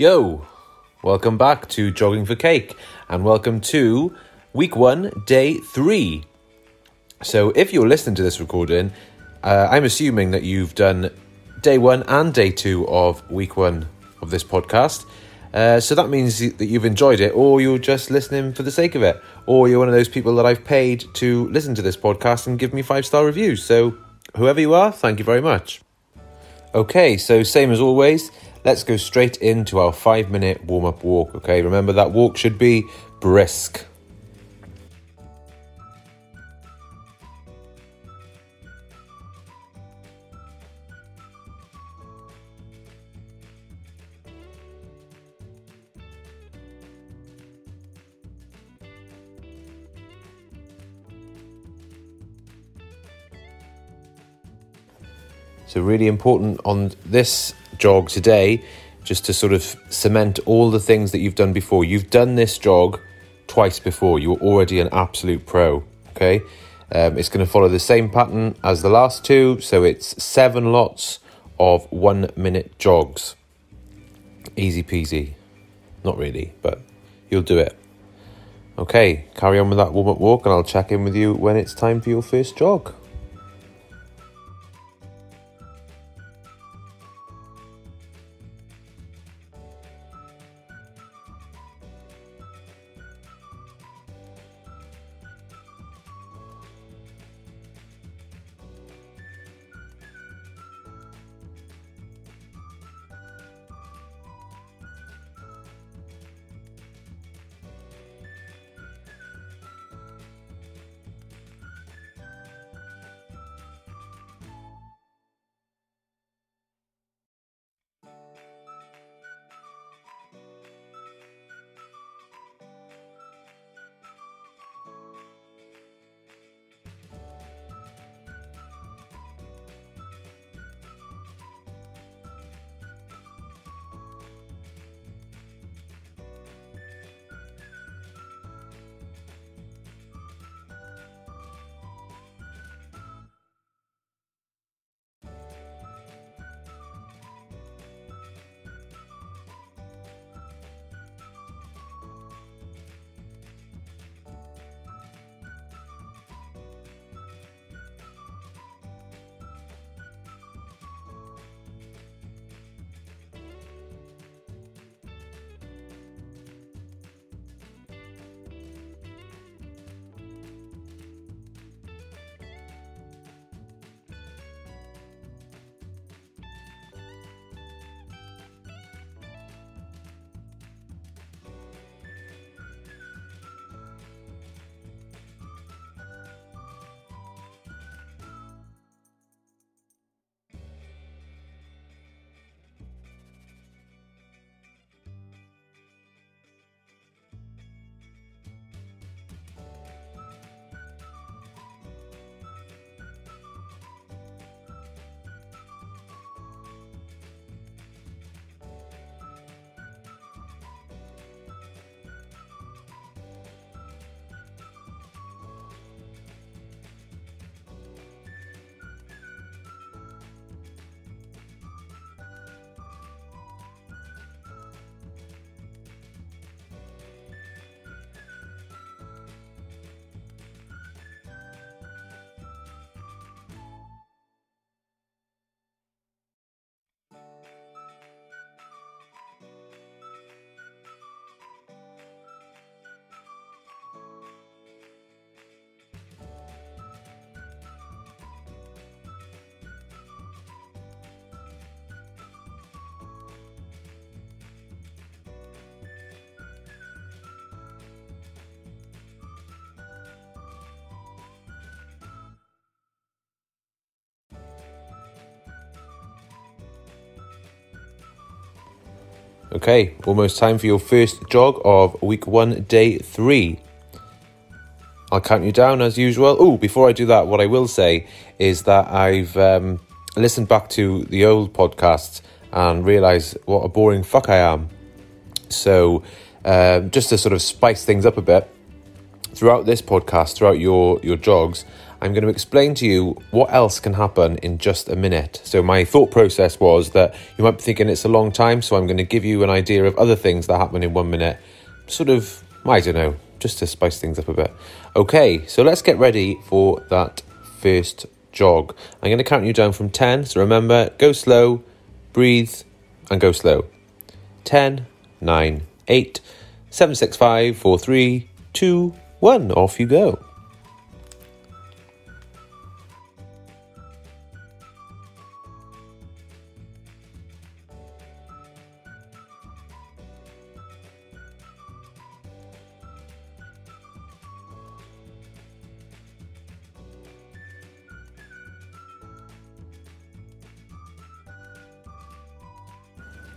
Yo, welcome back to Jogging for Cake and welcome to week one, day three. So, if you're listening to this recording, uh, I'm assuming that you've done day one and day two of week one of this podcast. Uh, so that means that you've enjoyed it, or you're just listening for the sake of it, or you're one of those people that I've paid to listen to this podcast and give me five star reviews. So, whoever you are, thank you very much. Okay, so same as always, let's go straight into our five minute warm up walk. Okay, remember that walk should be brisk. So, really important on this jog today, just to sort of cement all the things that you've done before. You've done this jog twice before, you're already an absolute pro, okay? Um, it's going to follow the same pattern as the last two, so it's seven lots of one minute jogs. Easy peasy. Not really, but you'll do it. Okay, carry on with that warm up walk, and I'll check in with you when it's time for your first jog. Okay, almost time for your first jog of week one, day three. I'll count you down as usual. Oh, before I do that, what I will say is that I've um, listened back to the old podcasts and realised what a boring fuck I am. So, um, just to sort of spice things up a bit, throughout this podcast, throughout your your jogs, I'm going to explain to you what else can happen in just a minute. So, my thought process was that you might be thinking it's a long time, so I'm going to give you an idea of other things that happen in one minute. Sort of, I don't know, just to spice things up a bit. Okay, so let's get ready for that first jog. I'm going to count you down from 10, so remember go slow, breathe, and go slow. 10, 9, 8, 7, 6, 5, 4, 3, 2, 1. Off you go.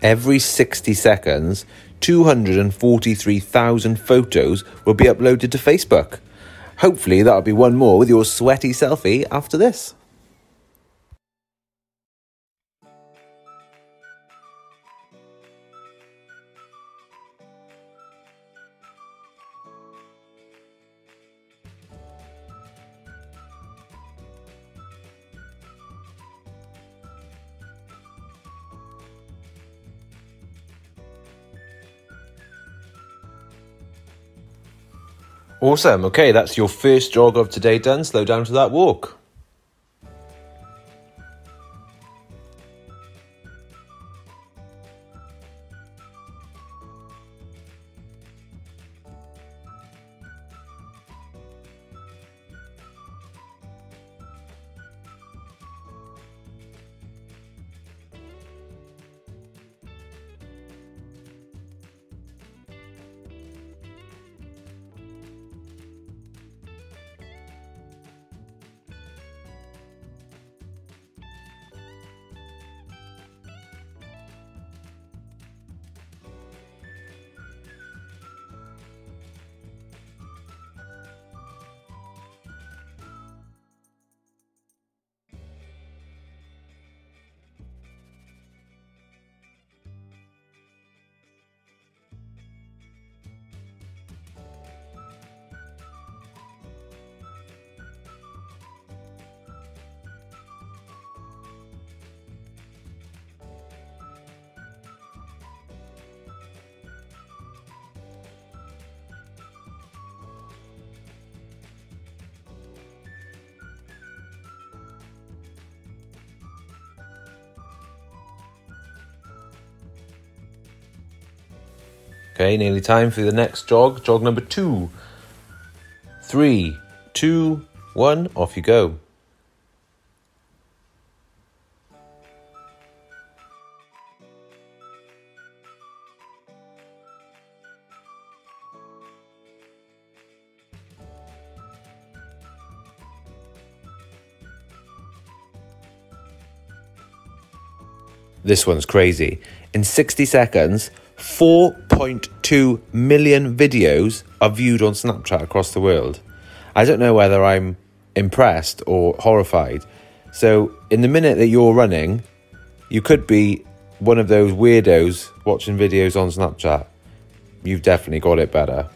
Every 60 seconds, 243,000 photos will be uploaded to Facebook. Hopefully, that'll be one more with your sweaty selfie after this. Awesome. Okay, that's your first jog of today done. Slow down to that walk. Okay, nearly time for the next jog. Jog number two. Three, two, one, off you go. This one's crazy. In 60 seconds, 4.2 million videos are viewed on Snapchat across the world. I don't know whether I'm impressed or horrified. So, in the minute that you're running, you could be one of those weirdos watching videos on Snapchat. You've definitely got it better.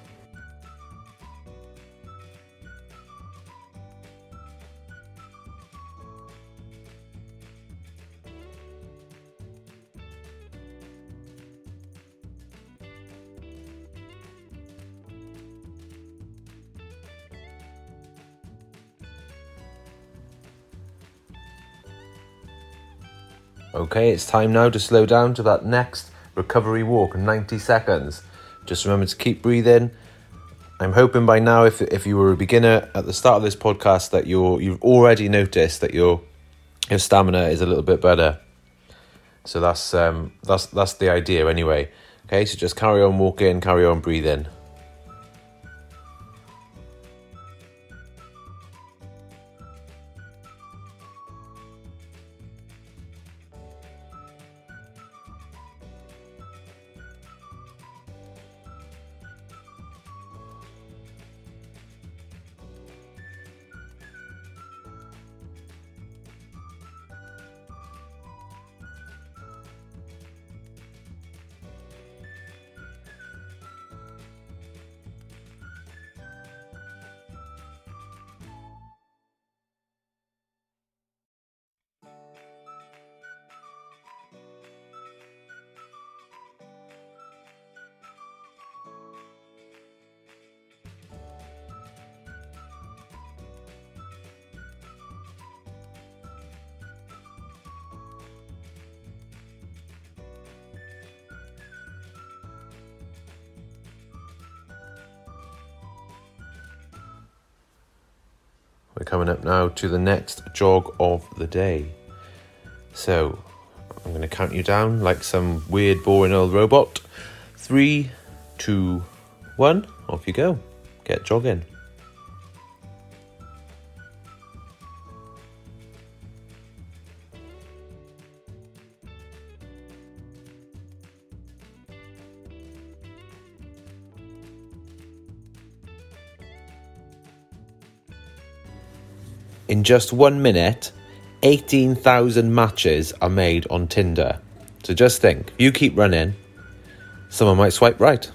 Okay, it's time now to slow down to that next recovery walk, 90 seconds. Just remember to keep breathing. I'm hoping by now, if if you were a beginner at the start of this podcast, that you're you've already noticed that your your stamina is a little bit better. So that's um that's that's the idea anyway. Okay, so just carry on walking, carry on breathing. We're coming up now to the next jog of the day. So, I'm going to count you down like some weird, boring old robot. Three, two, one, off you go. Get jogging. In just one minute, 18,000 matches are made on Tinder. So just think, you keep running, someone might swipe right.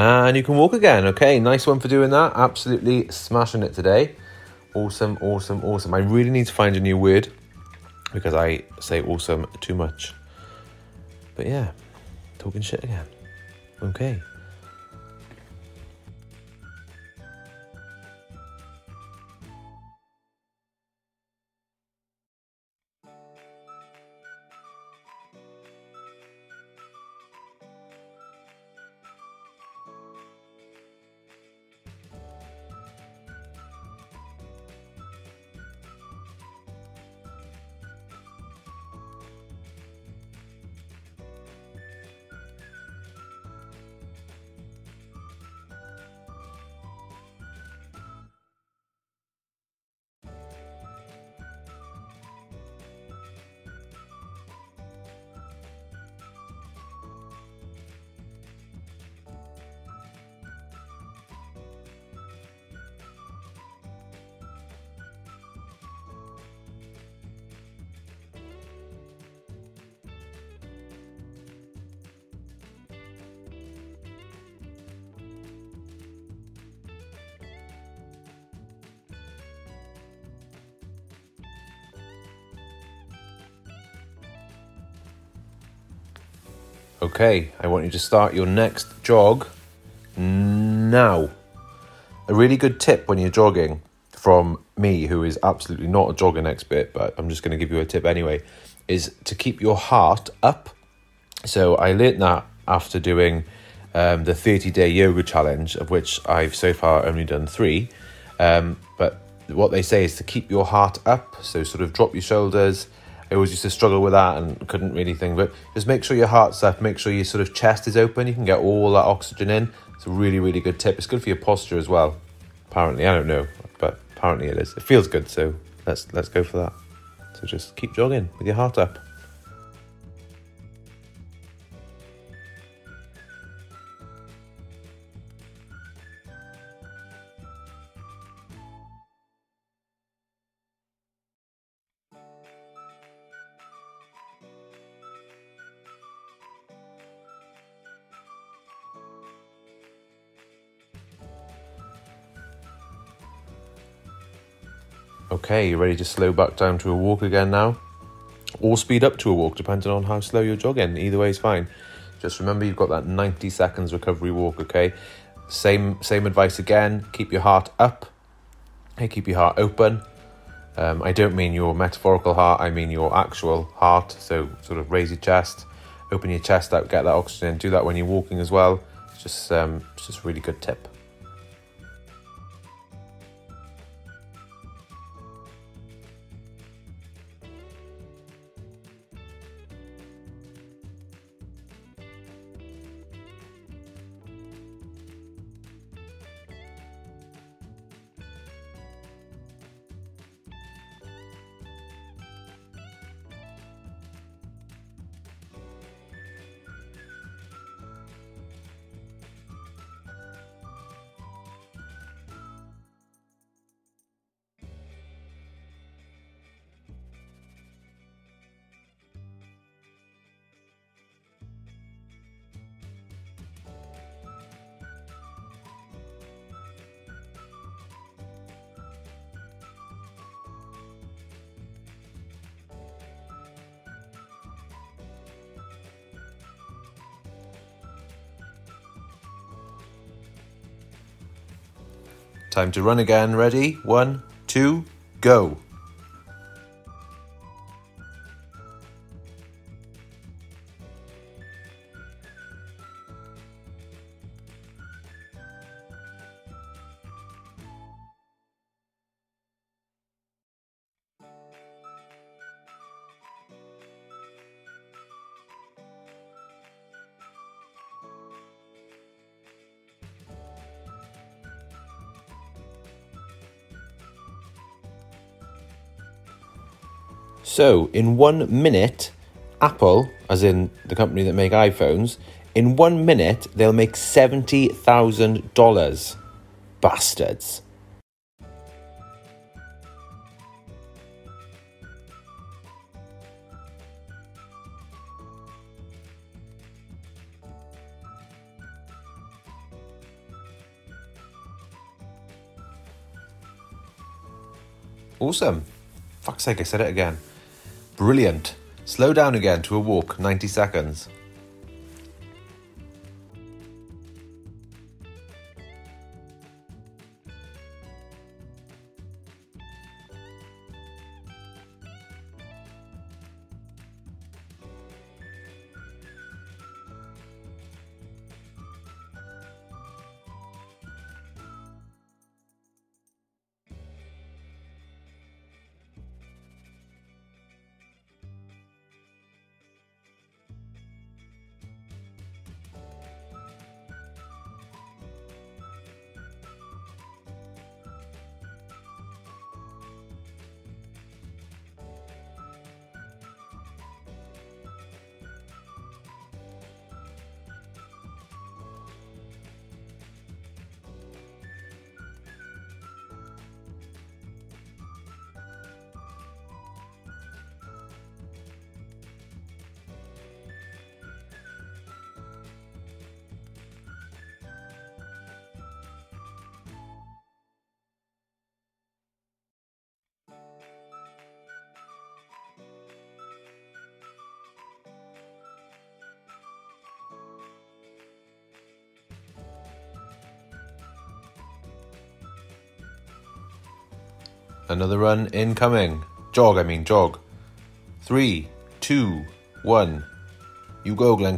And you can walk again. Okay, nice one for doing that. Absolutely smashing it today. Awesome, awesome, awesome. I really need to find a new word because I say awesome too much. But yeah, talking shit again. Okay. Okay, I want you to start your next jog now. A really good tip when you're jogging from me, who is absolutely not a jogging expert, but I'm just going to give you a tip anyway, is to keep your heart up. So I learned that after doing um, the 30 day yoga challenge, of which I've so far only done three. Um, but what they say is to keep your heart up, so sort of drop your shoulders I always used to struggle with that and couldn't really think. But just make sure your heart's up, make sure your sort of chest is open. You can get all that oxygen in. It's a really, really good tip. It's good for your posture as well. Apparently, I don't know, but apparently it is. It feels good, so let's let's go for that. So just keep jogging with your heart up. Okay, you're ready to slow back down to a walk again now? Or speed up to a walk, depending on how slow you're jogging. Either way is fine. Just remember you've got that 90 seconds recovery walk, okay? Same same advice again. Keep your heart up. Hey, keep your heart open. Um, I don't mean your metaphorical heart, I mean your actual heart. So sort of raise your chest, open your chest out, get that oxygen. Do that when you're walking as well. It's just um, it's just a really good tip. Time to run again. Ready? One, two, go. So, in one minute, Apple, as in the company that make iPhones, in one minute they'll make seventy thousand dollars. Bastards. Awesome. Fuck's sake, I said it again. Brilliant. Slow down again to a walk, 90 seconds. Another run incoming. Jog, I mean, jog. Three, two, one. You go, Glen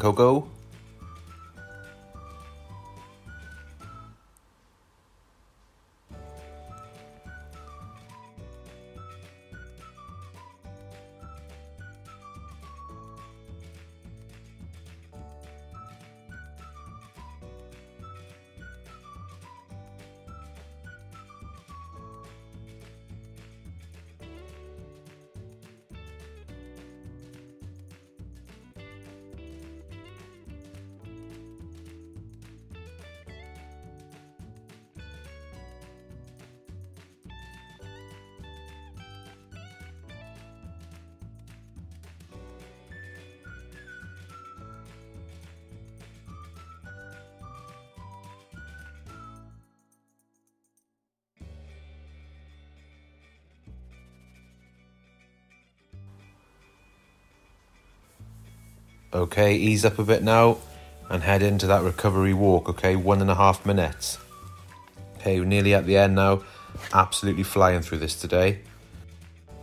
Okay, ease up a bit now and head into that recovery walk. Okay, one and a half minutes. Okay, we're nearly at the end now. Absolutely flying through this today.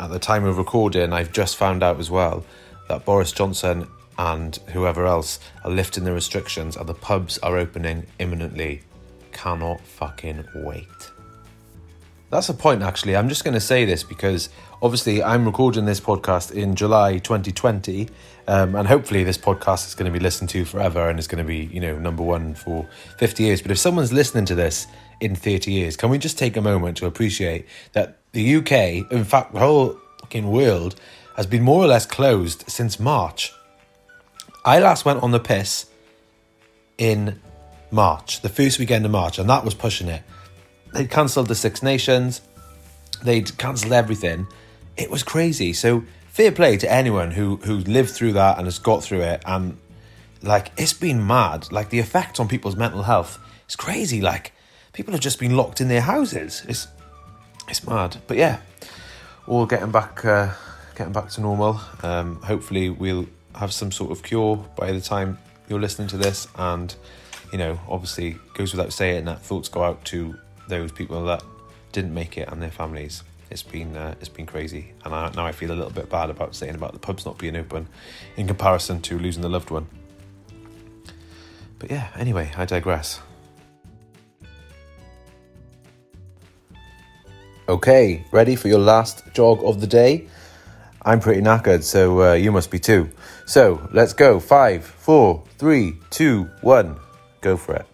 At the time of recording, I've just found out as well that Boris Johnson and whoever else are lifting the restrictions and the pubs are opening imminently. Cannot fucking wait. That's a point, actually. I'm just going to say this because obviously I'm recording this podcast in July 2020, um, and hopefully this podcast is going to be listened to forever and is going to be, you know, number one for 50 years. But if someone's listening to this in 30 years, can we just take a moment to appreciate that the UK, in fact, the whole fucking world, has been more or less closed since March? I last went on the piss in March, the first weekend of March, and that was pushing it they'd cancelled the Six Nations, they'd cancelled everything. It was crazy. So fair play to anyone who who lived through that and has got through it. And like it's been mad. Like the effect on people's mental health is crazy. Like people have just been locked in their houses. It's it's mad. But yeah, all getting back uh, getting back to normal. Um, hopefully we'll have some sort of cure by the time you're listening to this and you know obviously goes without saying that thoughts go out to those people that didn't make it and their families. It's been uh, it's been crazy, and I, now I feel a little bit bad about saying about the pubs not being open in comparison to losing the loved one. But yeah, anyway, I digress. Okay, ready for your last jog of the day? I'm pretty knackered, so uh, you must be too. So let's go. Five, four, three, two, one. Go for it.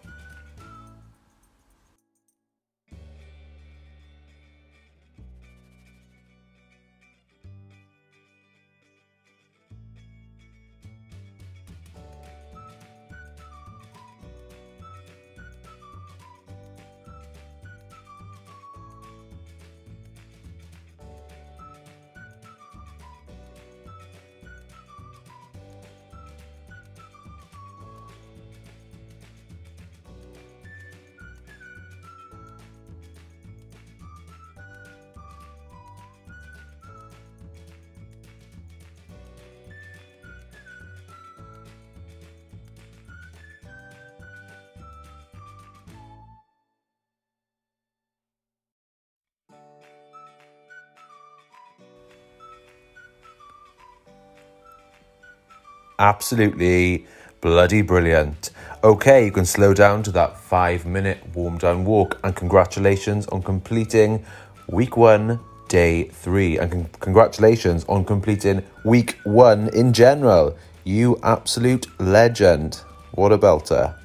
Absolutely bloody brilliant. Okay, you can slow down to that five minute warm down walk, and congratulations on completing week one, day three, and con- congratulations on completing week one in general. You absolute legend. What a belter.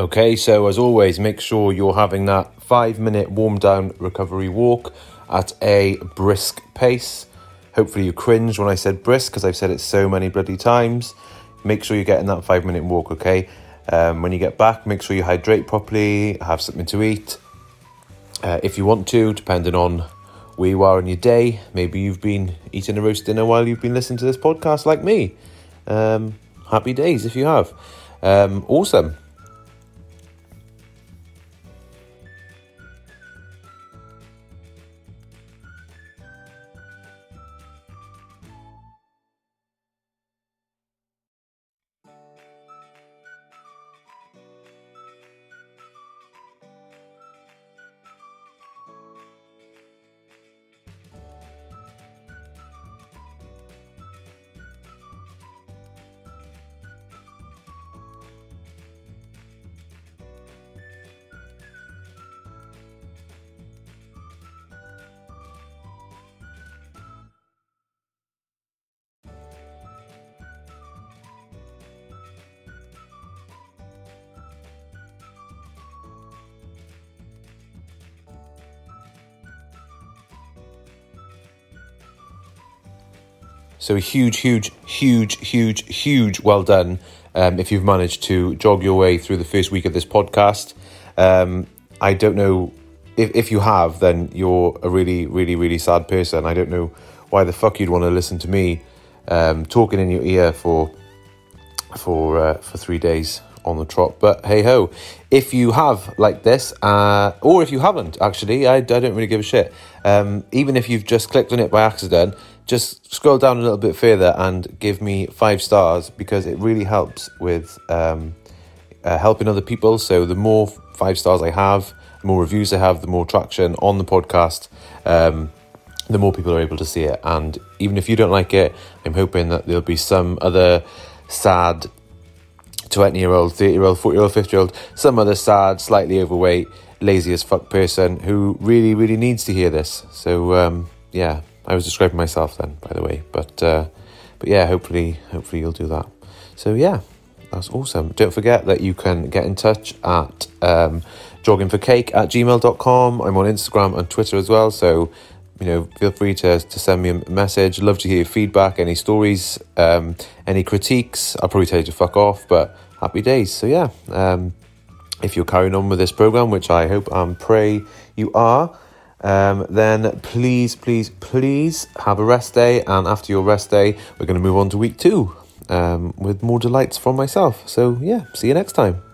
Okay, so as always, make sure you're having that five minute warm down recovery walk at a brisk pace. Hopefully, you cringe when I said brisk because I've said it so many bloody times. Make sure you're getting that five minute walk, okay? Um, when you get back, make sure you hydrate properly, have something to eat. Uh, if you want to, depending on where you are in your day, maybe you've been eating a roast dinner while you've been listening to this podcast, like me. Um, happy days if you have. Um, awesome. So huge, huge, huge, huge, huge well done um, if you've managed to jog your way through the first week of this podcast. Um, I don't know if, if you have, then you're a really, really, really sad person. I don't know why the fuck you'd want to listen to me um, talking in your ear for for uh, for three days on the trot. But hey ho, if you have like this, uh, or if you haven't, actually, I, I don't really give a shit. Um, even if you've just clicked on it by accident, just scroll down a little bit further and give me five stars because it really helps with um, uh, helping other people. So the more five stars I have, the more reviews I have, the more traction on the podcast. Um, the more people are able to see it. And even if you don't like it, I'm hoping that there'll be some other sad 20 year old, 30 year old, 40 year old, 50 year old, some other sad, slightly overweight, lazy as fuck person who really, really needs to hear this. So, um, yeah, I was describing myself then, by the way. But, uh, but yeah, hopefully, hopefully you'll do that. So yeah, that's awesome. Don't forget that you can get in touch at um, joggingforcake at gmail.com. I'm on Instagram and Twitter as well. So, you know, feel free to, to send me a message. Love to hear your feedback, any stories, um, any critiques. I'll probably tell you to fuck off, but happy days. So, yeah, um, if you're carrying on with this program, which I hope and pray you are, um, then please, please, please have a rest day. And after your rest day, we're going to move on to week two um, with more delights from myself. So, yeah, see you next time.